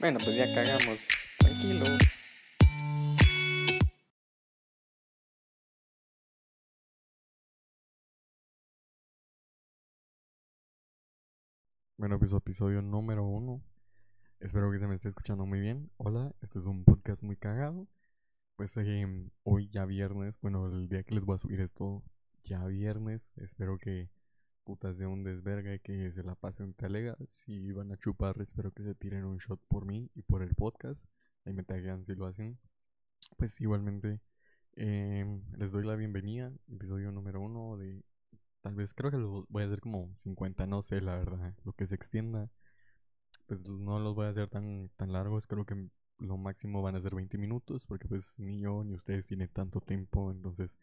Bueno, pues ya cagamos. Tranquilo. Bueno, pues episodio número uno. Espero que se me esté escuchando muy bien. Hola, este es un podcast muy cagado. Pues em, hoy ya viernes, bueno, el día que les voy a subir esto, ya viernes. Espero que putas de un desverga y que se la pasen talega. Si van a chupar, espero que se tiren un shot por mí y por el podcast. Ahí me taguean si lo hacen. Pues igualmente em, les doy la bienvenida. Episodio número uno de Tal vez creo que lo voy a hacer como 50, no sé, la verdad. Lo que se extienda, pues no los voy a hacer tan, tan largos. Creo que lo máximo van a ser 20 minutos, porque pues ni yo ni ustedes tienen tanto tiempo. Entonces,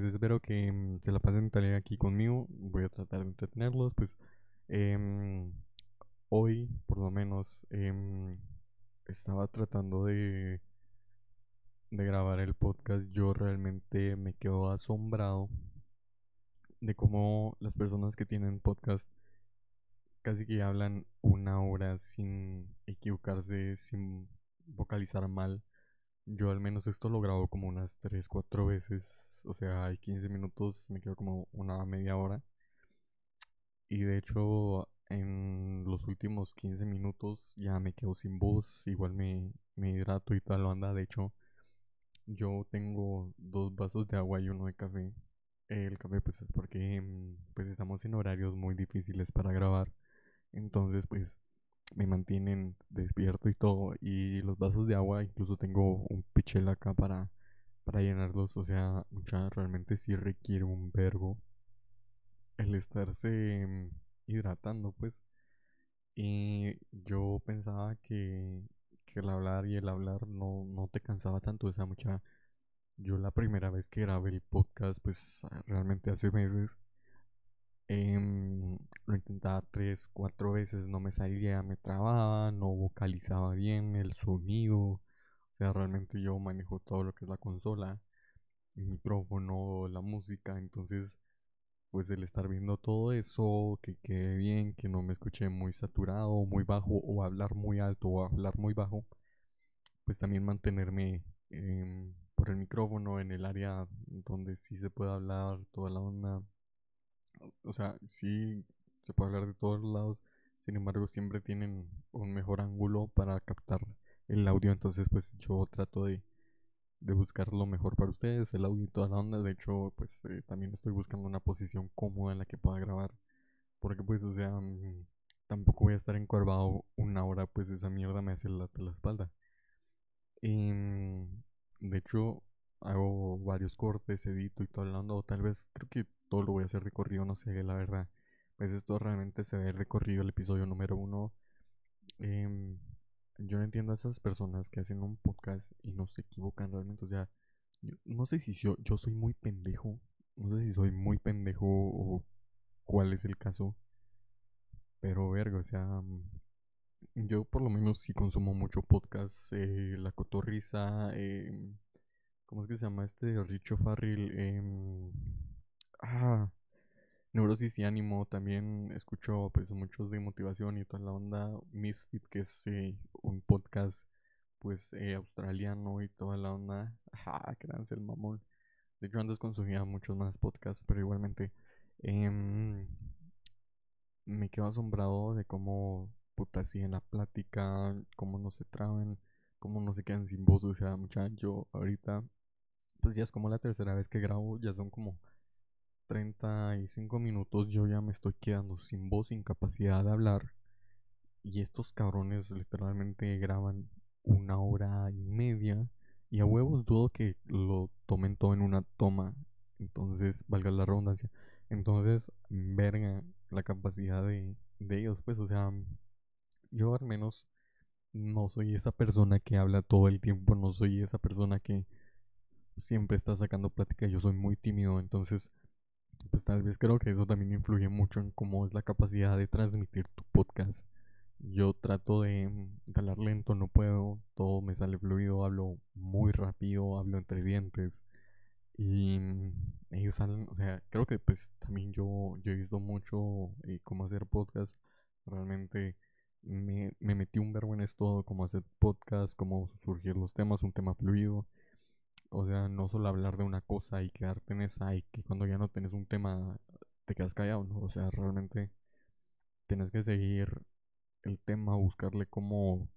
pues espero que mm, se la pasen tal aquí conmigo. Voy a tratar de entretenerlos. Pues em, hoy, por lo menos, em, estaba tratando de, de grabar el podcast. Yo realmente me quedo asombrado de cómo las personas que tienen podcast casi que hablan una hora sin equivocarse, sin vocalizar mal. Yo al menos esto lo grabo como unas 3, 4 veces. O sea, hay 15 minutos, me quedo como una media hora. Y de hecho, en los últimos 15 minutos ya me quedo sin voz. Igual me, me hidrato y tal anda. De hecho, yo tengo dos vasos de agua y uno de café el café pues es porque mm, pues estamos en horarios muy difíciles para grabar entonces pues me mantienen despierto y todo y los vasos de agua incluso tengo un pichel acá para para llenarlos o sea ya realmente sí requiere un vergo el estarse mm, hidratando pues y yo pensaba que, el hablar y el hablar no, no te cansaba tanto o sea mucha yo la primera vez que grabé el podcast, pues ah, realmente hace meses, em, lo intentaba tres, cuatro veces, no me salía, me trababa, no vocalizaba bien el sonido. O sea, realmente yo manejo todo lo que es la consola, el micrófono, la música, entonces pues el estar viendo todo eso, que quede bien, que no me escuche muy saturado, muy bajo, o hablar muy alto o hablar muy bajo, pues también mantenerme em, por el micrófono en el área donde sí se puede hablar toda la onda. O sea, sí se puede hablar de todos lados. Sin embargo, siempre tienen un mejor ángulo para captar el audio. Entonces, pues yo trato de, de buscar lo mejor para ustedes, el audio y toda la onda. De hecho, pues eh, también estoy buscando una posición cómoda en la que pueda grabar. Porque, pues, o sea, mm, tampoco voy a estar encorvado una hora, pues esa mierda me hace la, la espalda. Y, em, de hecho, hago varios cortes, edito y todo hablando. O tal vez creo que todo lo voy a hacer recorrido, no sé, la verdad. Pues esto realmente se ve recorrido el episodio número uno. Em, yo no entiendo a esas personas que hacen un podcast y no se equivocan realmente. O sea, no sé si yo, yo soy muy pendejo. No sé si soy muy pendejo o cuál es el caso. Pero verga, o sea, mm, yo por lo menos sí consumo mucho podcast. Eh, la cotorriza. Eh, ¿Cómo es que se llama este? Richo Farrell. Eh, ah, Neurosis y Ánimo. También escucho pues muchos de motivación y toda la onda. Misfit, que es eh, un podcast pues eh, australiano y toda la onda. Ajá, créanse el mamón. De hecho antes consumía muchos más podcasts, pero igualmente em, me quedo asombrado de cómo puta en la plática, cómo no se traban, cómo no se quedan sin voz. O sea, muchacho, ahorita pues ya es como la tercera vez que grabo, ya son como 35 minutos, yo ya me estoy quedando sin voz, sin capacidad de hablar. Y estos cabrones literalmente graban una hora y media. Y a huevos dudo que lo tomen todo en una toma. Entonces, valga la redundancia. Entonces, verga la capacidad de, de ellos. Pues, o sea, yo al menos no soy esa persona que habla todo el tiempo. No soy esa persona que siempre está sacando plática. Yo soy muy tímido, entonces, pues tal vez creo que eso también influye mucho en cómo es la capacidad de transmitir tu podcast. Yo trato de, hablar lento, no puedo, todo me sale fluido, hablo muy rápido, hablo entre dientes. Y ellos salen, o sea, creo que pues también yo, yo he visto mucho eh, cómo hacer podcast. Realmente me, me metí un verbo en esto, como hacer podcast, cómo surgir los temas, un tema fluido. O sea, no solo hablar de una cosa y quedarte en esa y que cuando ya no tienes un tema te quedas callado, ¿no? O sea, realmente tienes que seguir el tema, buscarle cómo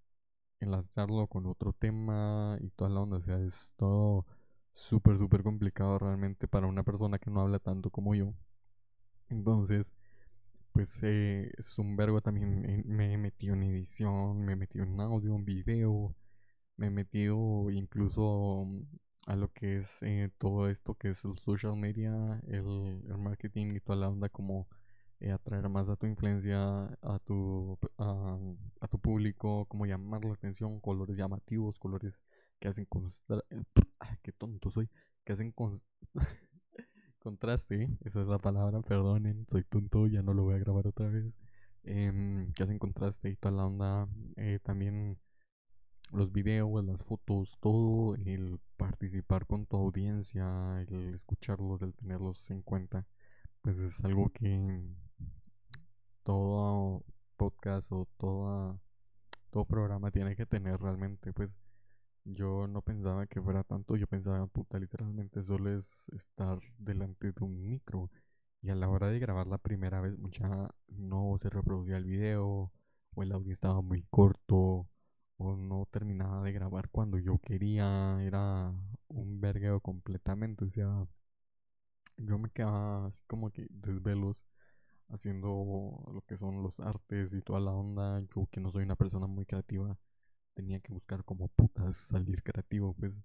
enlazarlo con otro tema y toda la onda. O sea, es todo súper, súper complicado realmente para una persona que no habla tanto como yo. Entonces, pues eh, es un verbo también. Me he metido en edición, me he metido en audio, en video, me he metido incluso a lo que es eh, todo esto que es el social media, el, marketing y toda la onda como eh, atraer más a tu influencia, a tu, a, tu público, como llamar la atención, colores llamativos, colores que hacen Ay, qué tonto soy. Que hacen con contraste. Esa es la palabra, perdonen. Soy tonto, ya no lo voy a grabar otra vez. Eh, que hacen contraste y toda la onda. Eh, también los videos, las fotos, todo. El participar con tu audiencia, el escucharlos, el tenerlos en cuenta. Pues es algo que todo podcast o toda, todo programa tiene que tener realmente. Pues yo no pensaba que fuera tanto, yo pensaba, puta, literalmente solo es estar delante de un micro. Y a la hora de grabar la primera vez, mucha no se reproducía el video, o el audio estaba muy corto, o no terminaba de grabar cuando yo quería, era un vergueo completamente. O sea, yo me quedaba así como que desvelos haciendo lo que son los artes y toda la onda. Yo que no soy una persona muy creativa tenía que buscar como putas salir creativo, pues.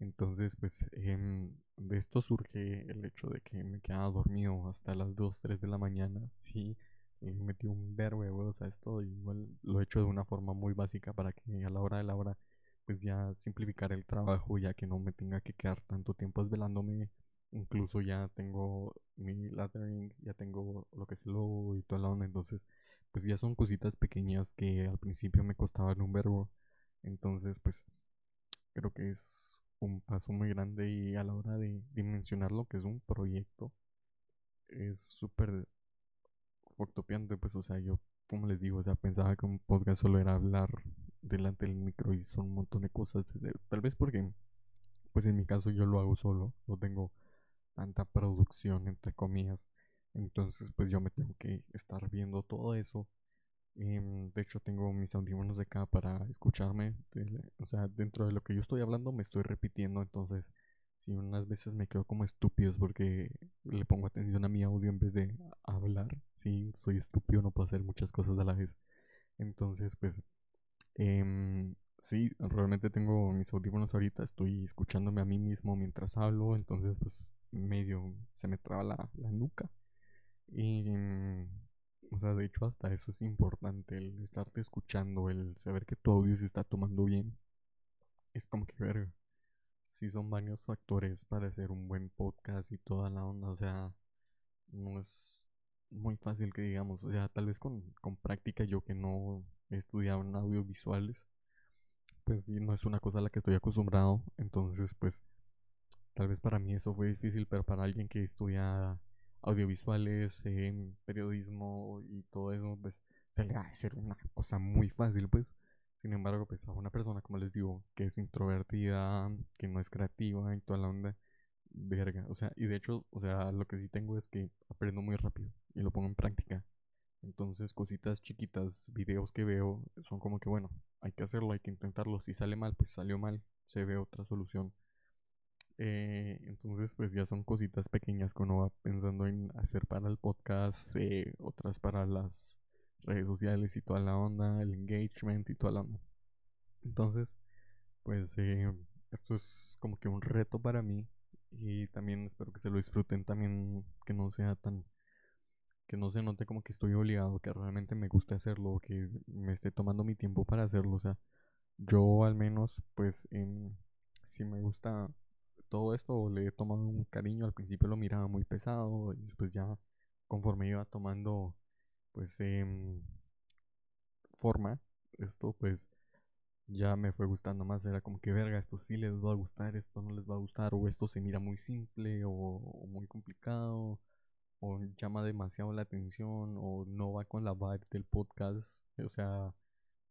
Entonces, pues, em, de esto surge el hecho de que me quedaba dormido hasta las 2, 3 de la mañana. Sí, me metí un verbo de huevos a esto. Igual lo he hecho de una forma muy básica para que a la hora de la hora, pues ya simplificar el trabajo, ya que no me tenga que quedar tanto tiempo desvelándome. Incluso ya tengo mi laddering, ya tengo lo que es lo y toda la onda. Entonces, pues ya son cositas pequeñas que al principio me costaban un verbo entonces, pues creo que es un paso muy grande y a la hora de dimensionar lo que es un proyecto es súper fortopiante, pues, o sea, yo, como les digo, o sea, pensaba que un podcast solo era hablar delante del micro y son un montón de cosas, tal vez porque, pues en mi caso yo lo hago solo, no tengo tanta producción, entre comillas, entonces pues yo me tengo que estar viendo todo eso Em, de hecho, tengo mis audífonos acá para escucharme. o sea, dentro de lo que yo estoy hablando, me estoy repitiendo. Entonces, si unas veces me quedo como estúpido es porque le pongo atención a mi audio en vez de hablar. Si soy estúpido, no puedo hacer muchas cosas a la vez. Entonces, pues, eh, sí, realmente tengo mis audífonos ahorita. Estoy escuchándome a mí mismo mientras hablo. Entonces, pues, medio se me traba la, la nuca. Y o sea, de hecho hasta eso es importante, el estarte escuchando, el saber que tu audio se está tomando bien. Es como que ver si son varios factores para hacer un buen podcast y toda la onda. O sea, no es muy fácil que digamos. O sea, tal vez con, con práctica yo que no he estudiado en audiovisuales, pues no es una cosa a la que estoy acostumbrado. Entonces, pues tal vez para mí eso fue difícil, pero para alguien que estudia audiovisuales, en periodismo y todo eso, pues se le a hacer una cosa muy fácil, pues. Sin embargo, pues a una persona, como les digo, que es introvertida, que no es creativa y toda la onda, verga. O sea, y de hecho, o sea, lo que sí tengo es que aprendo muy rápido y lo pongo en práctica. Entonces, cositas chiquitas, videos que veo, son como que, bueno, hay que hacerlo, hay que intentarlo. Si sale mal, pues salió mal, se ve otra solución. Eh, entonces, pues ya son cositas pequeñas que uno va pensando en hacer para el podcast, eh, otras para las redes sociales y toda la onda, el engagement y toda la onda. Entonces, pues eh, esto es como que un reto para mí y también espero que se lo disfruten también, que no sea tan que no se note como que estoy obligado, que realmente me guste hacerlo, que me esté tomando mi tiempo para hacerlo, o sea, yo al menos pues si me gusta todo esto le he tomado un cariño. Al principio lo miraba muy pesado y después ya conforme iba tomando pues em, forma, esto pues ya me fue gustando más. Era como que verga, esto sí les va a gustar, esto no les va a gustar, o esto se mira muy simple o, muy complicado, o llama demasiado la atención o no va con la vibe del podcast. O sea,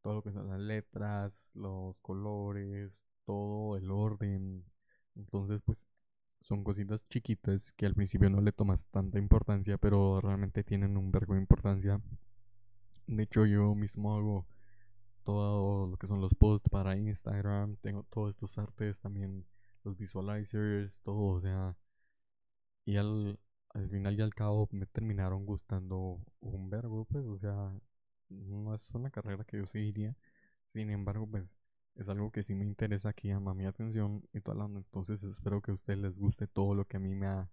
todo lo que son las letras, los colores, todo el orden. Entonces, pues son cositas chiquitas que al principio no le tomas tanta importancia, pero realmente tienen un vergo de importancia. De hecho, yo mismo hago todo lo que son los posts para Instagram, tengo todos estos artes, también los visualizers, todo, o sea, y al, al final y al cabo me terminaron gustando un verbo, pues, o sea, no es una carrera que yo seguiría, sin embargo, pues, es algo que sí me interesa, que llama mi atención y todo entonces espero que a ustedes les guste todo lo que a mí me ha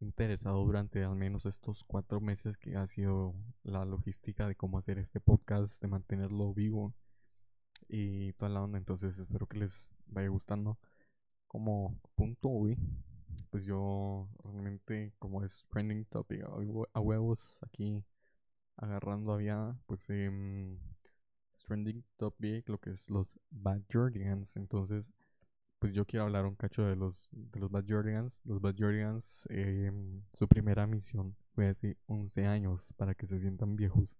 interesado durante al menos estos cuatro meses que ha sido la logística de cómo hacer este podcast, de mantenerlo vivo y toda la onda. Entonces espero que les vaya gustando. Como punto hoy, pues yo realmente como es trending topic a huevos aquí agarrando había pues eh, trending topic lo que es los Bad. Entonces pues yo quiero hablar un cacho de los, de los Bad. Los Bad em, su primera misión fue hace 11 años para que se sientan viejos.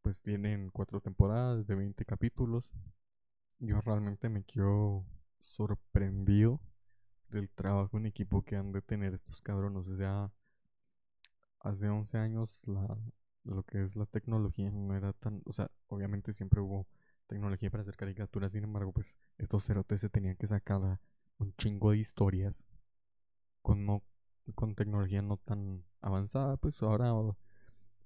Pues tienen cuatro temporadas de 20 capítulos. Yo realmente me quedo sorprendido del trabajo en equipo que han de tener estos cabrones. O sea, hace 11 años la, lo que es la tecnología no era tan... O sea, obviamente siempre hubo tecnología para hacer caricaturas. Sin embargo, pues estos cerotes se tenían que sacar un chingo de historias con no con tecnología no tan avanzada, pues ahora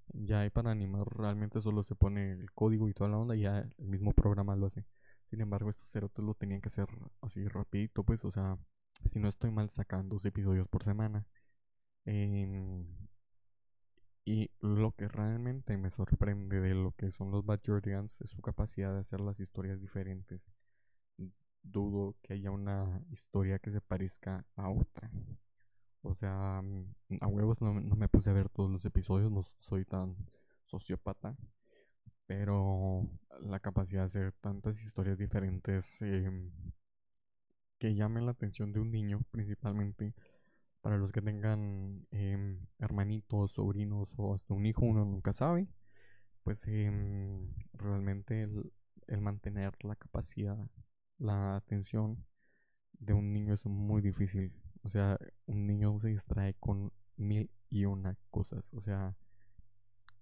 ya hay para animar realmente solo se pone el código y toda la onda y ya el mismo programa lo hace. Sin embargo, estos cerotes lo tenían que hacer así rapidito, pues, o sea, si no estoy mal sacando dos episodios por semana. Eh, y lo que realmente me sorprende de lo que son los Bad Jordians es su capacidad de hacer las historias diferentes. Dudo que haya una historia que se parezca a otra. O sea, mm, a huevos no, me puse a ver todos los episodios, no soy tan sociópata. Pero la capacidad de hacer tantas historias diferentes em, que llamen la atención de un niño principalmente para los que tengan em, hermanitos, sobrinos o hasta un hijo, uno nunca sabe. Pues em, realmente el, mantener la capacidad, la atención de un niño es muy difícil. O sea, un niño se distrae con mil y una cosas. O sea,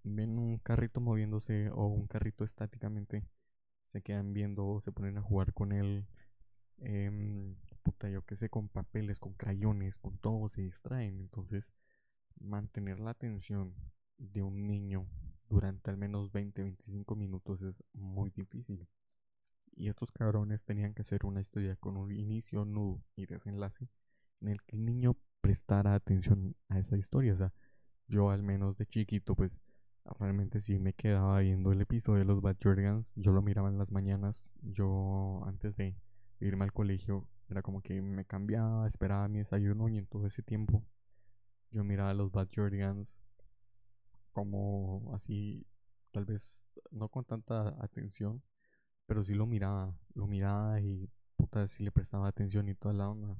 ven un carrito moviéndose o un carrito estáticamente, se quedan viendo, se ponen a jugar con él. Eh, puta, yo que sé, con papeles, con crayones, con todo, se distraen. Entonces, mantener la atención de un niño durante al menos 20-25 minutos es muy difícil. Y estos cabrones tenían que hacer una historia con un inicio, nudo y desenlace en el que el niño prestara atención a esa historia. O sea, yo al menos de chiquito, pues realmente sí me quedaba viendo el episodio de los Bad. Yo lo miraba en las mañanas. Yo antes de irme al colegio era como que me cambiaba, esperaba mi desayuno y en todo ese tiempo yo miraba a los Bad Jordians como así, tal vez no con tanta atención, pero sí lo miraba, lo miraba y puta, sí le prestaba atención y toda la onda.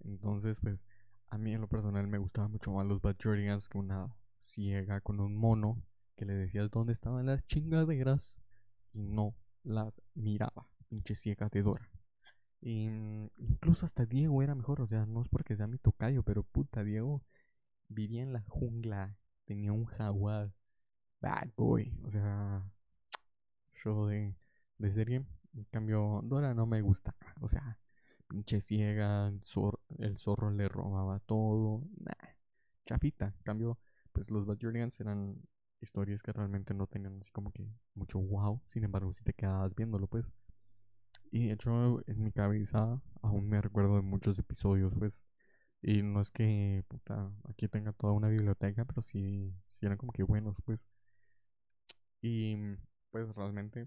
Entonces, pues, a mí en lo personal me gustaba mucho más los Bad Jordians que una ciega con un mono que le decías dónde estaban las chingaderas y no las miraba, pinche ciega de Dora. Y mm, incluso hasta Diego era mejor, o sea, no es porque sea mi tocayo, pero puta, Diego vivía en la jungla, tenía un jaguar, bad boy, o sea, show de, de serie. En cambio, Dora no me gusta, o sea, pinche ciega, el zorro, le robaba todo, nah, chafita. En cambio, pues los Bad eran historias que realmente no tenían así como que mucho wow, sin embargo, si te quedabas viéndolo, pues y de hecho, en mi cabeza aún me recuerdo de muchos episodios, pues. Y no es que, puta, aquí tenga toda una biblioteca, pero sí, sí eran como que buenos, pues. Y, pues, realmente,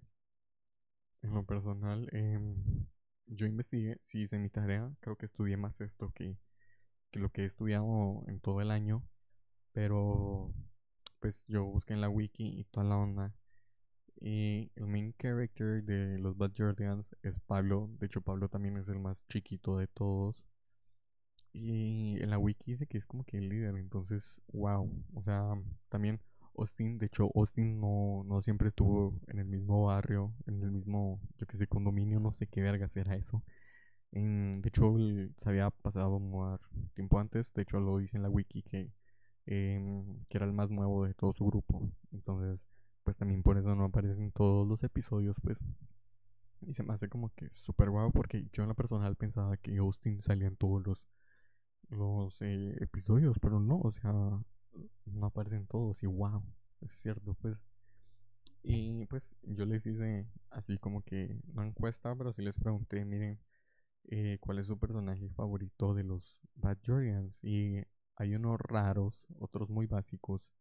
en lo personal, em, yo investigué, sí hice mi tarea, creo que estudié más esto que, que lo que he estudiado en todo el año. Pero, pues, yo busqué en la wiki y toda la onda. Y el main character de los Bad Jordians es Pablo. De hecho, Pablo también es el más chiquito de todos. Y en la wiki dice que es como que el líder, entonces, wow. O sea, también Austin, de hecho, Austin no, no siempre estuvo en el mismo barrio, en el mismo, yo que sé, condominio, no sé qué vergas era eso. de hecho, se había pasado a mudar tiempo antes, de hecho lo dice en la wiki que, em, que era el más nuevo de todo su grupo. Entonces, pues también por eso no aparecen todos los episodios, pues. Y se me hace como que súper guau porque yo en la personal pensaba que Austin salía en todos los los eh, episodios, pero no, o sea, no aparecen todos y wow, es cierto, pues. Y pues yo les hice así como que no encuesta, pero sí les pregunté, miren, eh, ¿cuál es su personaje favorito de los Bad Jordians? Y hay unos raros, otros muy básicos.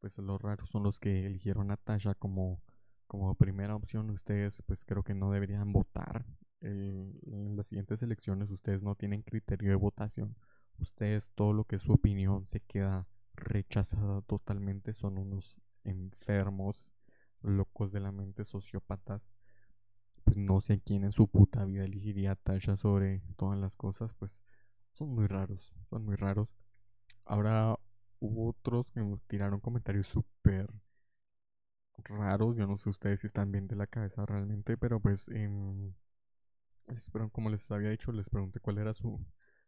Pues los raros son los que eligieron a Tasha como, como primera opción. Ustedes pues creo que no deberían votar. en las siguientes elecciones ustedes no tienen criterio de votación ustedes todo lo que es su opinión se queda rechazada totalmente, son unos enfermos, locos de la mente, sociópatas. Pues no sé quién en su puta vida elegiría a Tasha sobre todas las cosas, pues son muy raros, son muy raros. Ahora hubo otros que me tiraron comentarios súper raros, yo no sé ustedes si están bien de la cabeza realmente, pero pues eh, como les había dicho, les pregunté cuál era su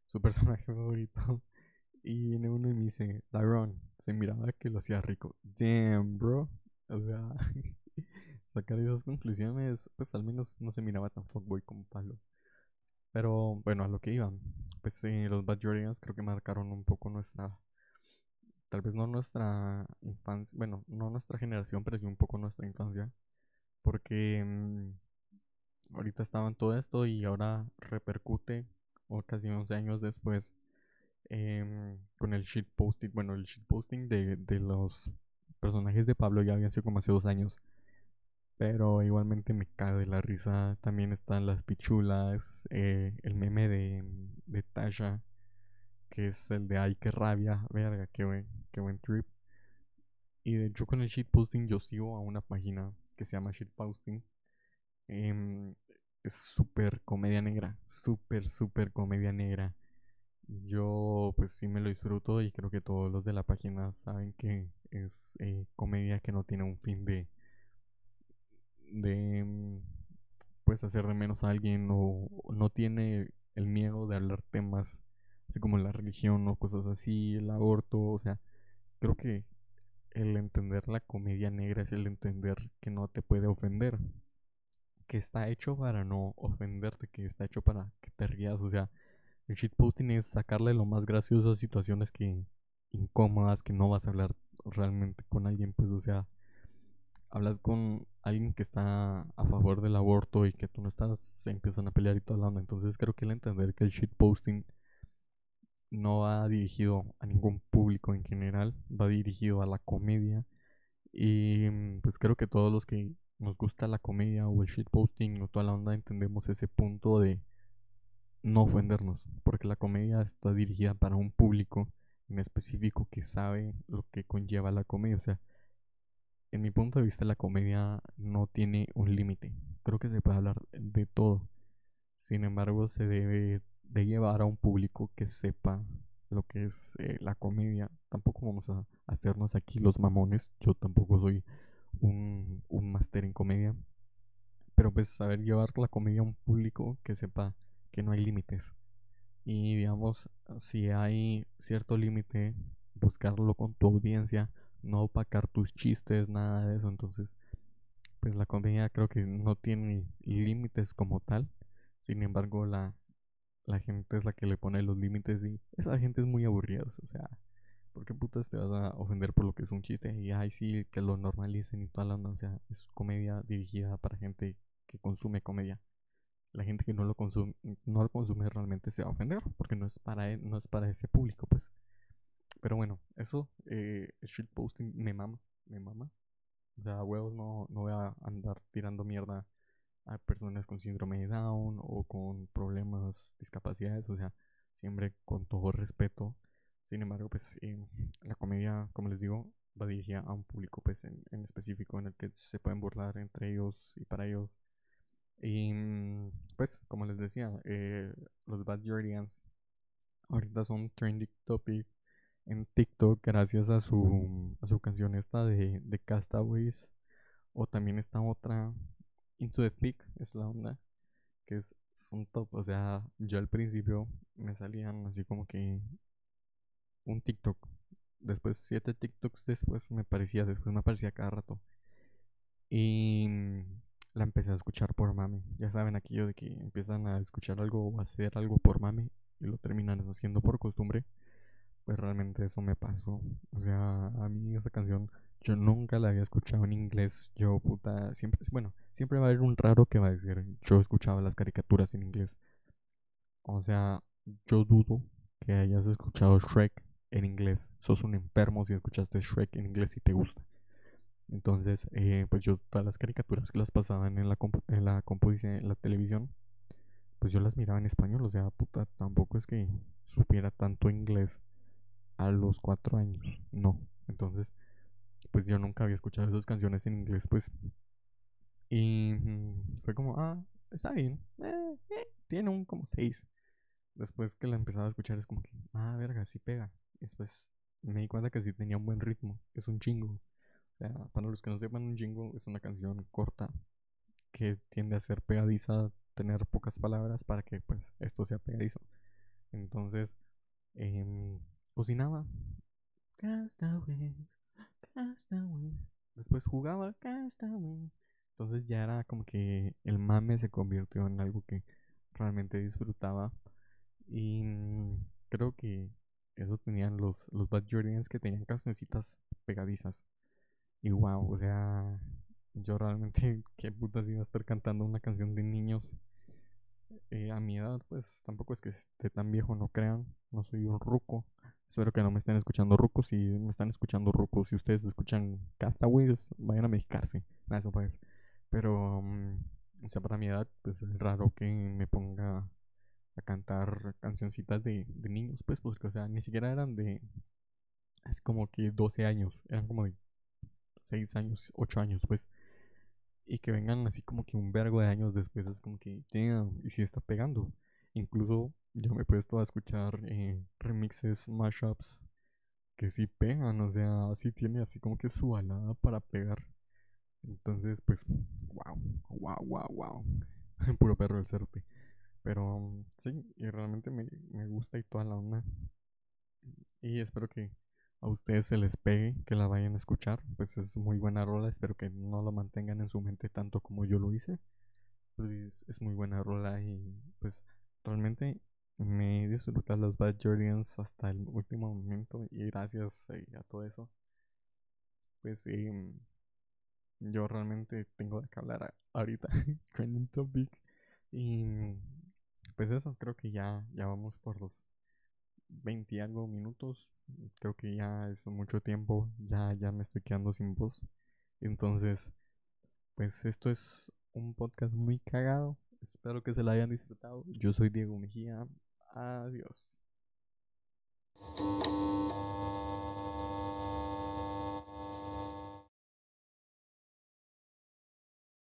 su personaje favorito. Y viene uno me dice, Daron, se miraba que lo hacía rico. Damn, bro. O sea, sacar esas conclusiones, pues al menos no se miraba tan fuckboy como Pablo. Pero bueno, a lo que iban. Pues eh, los Bad Jordians creo que marcaron un poco nuestra. Tal vez no nuestra infancia. Bueno, no nuestra generación, pero sí un poco nuestra infancia. Porque mm, ahorita estaban todo esto y ahora repercute o casi 11 años después, em, con el shitposting, bueno, el shitposting de, de los personajes de Pablo ya habían sido como hace dos años. Pero igualmente me cae de la risa. También están las pichulas, eh, el meme de, de Tasha, que es el de ay, qué rabia, verga, qué buen, qué buen trip. Y de hecho con el shitposting yo sigo a una página que se llama shitposting. Eh, es súper comedia negra, súper, súper comedia negra. Yo pues sí me lo disfruto y creo que todos los de la página saben que es eh, comedia que no tiene un fin de de mm, pues hacer de menos a alguien o, no tiene el miedo de hablar temas así como la religión o cosas así, el aborto, o sea, creo que el entender la comedia negra es el entender que no te puede ofender que está hecho para no ofenderte, que está hecho para que te rías. O sea, el shitposting es sacarle lo más gracioso a situaciones que incómodas, que no vas a hablar realmente con alguien, pues, o sea, hablas con alguien que está a favor del aborto y que tú no estás, se empiezan a pelear y todo hablando. Entonces creo que el entender que el shitposting no va dirigido a ningún público en general, va dirigido a la comedia. Y mm, pues creo que todos los que nos gusta la comedia o el shitposting o toda la onda, entendemos ese punto de no ofendernos, porque la comedia está dirigida para un público en específico que sabe lo que conlleva la comedia. O sea, en mi punto de vista la comedia no tiene un límite. Creo que se puede hablar de todo. Sin embargo, se debe de llevar a un público que sepa lo que es eh, la comedia. Tampoco vamos a hacernos aquí los mamones. Yo tampoco soy un, un máster en comedia. Pero pues saber llevar la comedia a un público que sepa que no hay límites. Y digamos, si hay cierto límite, buscarlo con tu audiencia, no opacar tus chistes, nada de eso. Entonces, pues la comedia creo que no tiene límites como tal. Sin embargo, la, la gente es la que le pone los límites y esa gente es muy aburrida. O sea, ¿Por qué putas te vas a ofender por lo que es un chiste? Y ay, sí, que lo normalicen y toda la onda. O sea, es comedia dirigida para gente que consume comedia. La gente que no lo consume, no lo consume realmente se va a ofender porque no es para él, no es para ese público, pues. Pero bueno, eso, eh, posting me mama, me mama. O sea, huevos no, no voy a andar tirando mierda a personas con síndrome de Down o con problemas, discapacidades, o sea, siempre con todo respeto sin embargo, pues eh, la comedia, como les digo, va dirigida a un público pues en, en, específico en el que se pueden burlar entre ellos y para ellos. Y pues, como les decía, eh, los Bad Jordians ahorita son trending topic en TikTok gracias a su, a su canción esta de, de Castaways. O también esta otra, Into the Thick, es la onda, que es, son top. O sea, yo al principio me salían así como que un TikTok. Después, siete TikToks después me parecía, después me aparecía cada rato. Y la empecé a escuchar por mame. Ya saben aquello de que empiezan a escuchar algo o hacer algo por mame y lo terminan haciendo por costumbre. Pues realmente eso me pasó. O sea, a mí esa canción yo nunca la había escuchado en inglés. Yo puta, siempre, bueno, siempre va a haber un raro que va a decir, yo escuchaba las caricaturas en inglés. O sea, yo dudo que hayas escuchado Shrek en inglés. Sos un enfermo si escuchaste Shrek en inglés y te gusta. Entonces, eh, pues yo todas las caricaturas que las pasaban en la, en la en la televisión, pues yo las miraba en español. O sea, puta, tampoco es que supiera tanto inglés a los cuatro años. No. Entonces, pues yo nunca había escuchado esas canciones en inglés, pues. Y mm, fue como, ah, está bien. Eh, eh, tiene un como seis. Después que la empezaba a escuchar es como que, ah, verga, sí pega. Después me di cuenta que sí tenía un buen ritmo. Es un chingo. O sea, para los que no sepan, un jingle es una canción corta que tiende a ser pegadiza, tener pocas palabras para que pues esto sea pegadizo. Entonces, eh, cocinaba. Después jugaba Entonces ya era como que el mame se convirtió en algo que realmente disfrutaba. Y mm, creo que eso tenían los, los Bad Jordians que tenían cancioncitas pegadizas. Y wow, o sea, yo realmente, qué putas iba a estar cantando una canción de niños. Eh, a mi edad, pues tampoco es que esté tan viejo, no crean, no soy un ruco. Espero que no me estén escuchando rucos. Si me están escuchando rucos, si ustedes escuchan Castaways, vayan a mexicarse. Nada, eso pues. Pero, mm, o sea, para mi edad, pues es raro que me ponga a cantar cancioncitas de, niños, pues, porque, o sea, ni siquiera eran de. Es como que 12 años, eran como de 6 años, 8 años, pues. Y que vengan así como que un vergo de años después, es como que, y si está pegando. Incluso yo me he puesto a escuchar eh, remixes, mashups que sí pegan, o sea, así tiene así como que su balada para pegar. Entonces, pues, wow, wow, wow, wow. Puro perro del cerote. Pero sí, y realmente me, me gusta y toda la onda. Y espero que a ustedes se les pegue, que la vayan a escuchar. Pues es muy buena rola, espero que no la mantengan en su mente tanto como yo lo hice. Pues es muy buena rola y pues realmente me disfruté los Bad Jordians hasta el último momento y gracias eh, a todo eso pues em, yo realmente tengo de que hablar ahorita trending topic y pues eso creo que ya ya vamos por los 20 algo minutos creo que ya es mucho tiempo ya ya me estoy quedando sin voz entonces pues esto es un podcast muy cagado Espero que se la hayan disfrutado. Yo soy Diego Mejía. Adiós.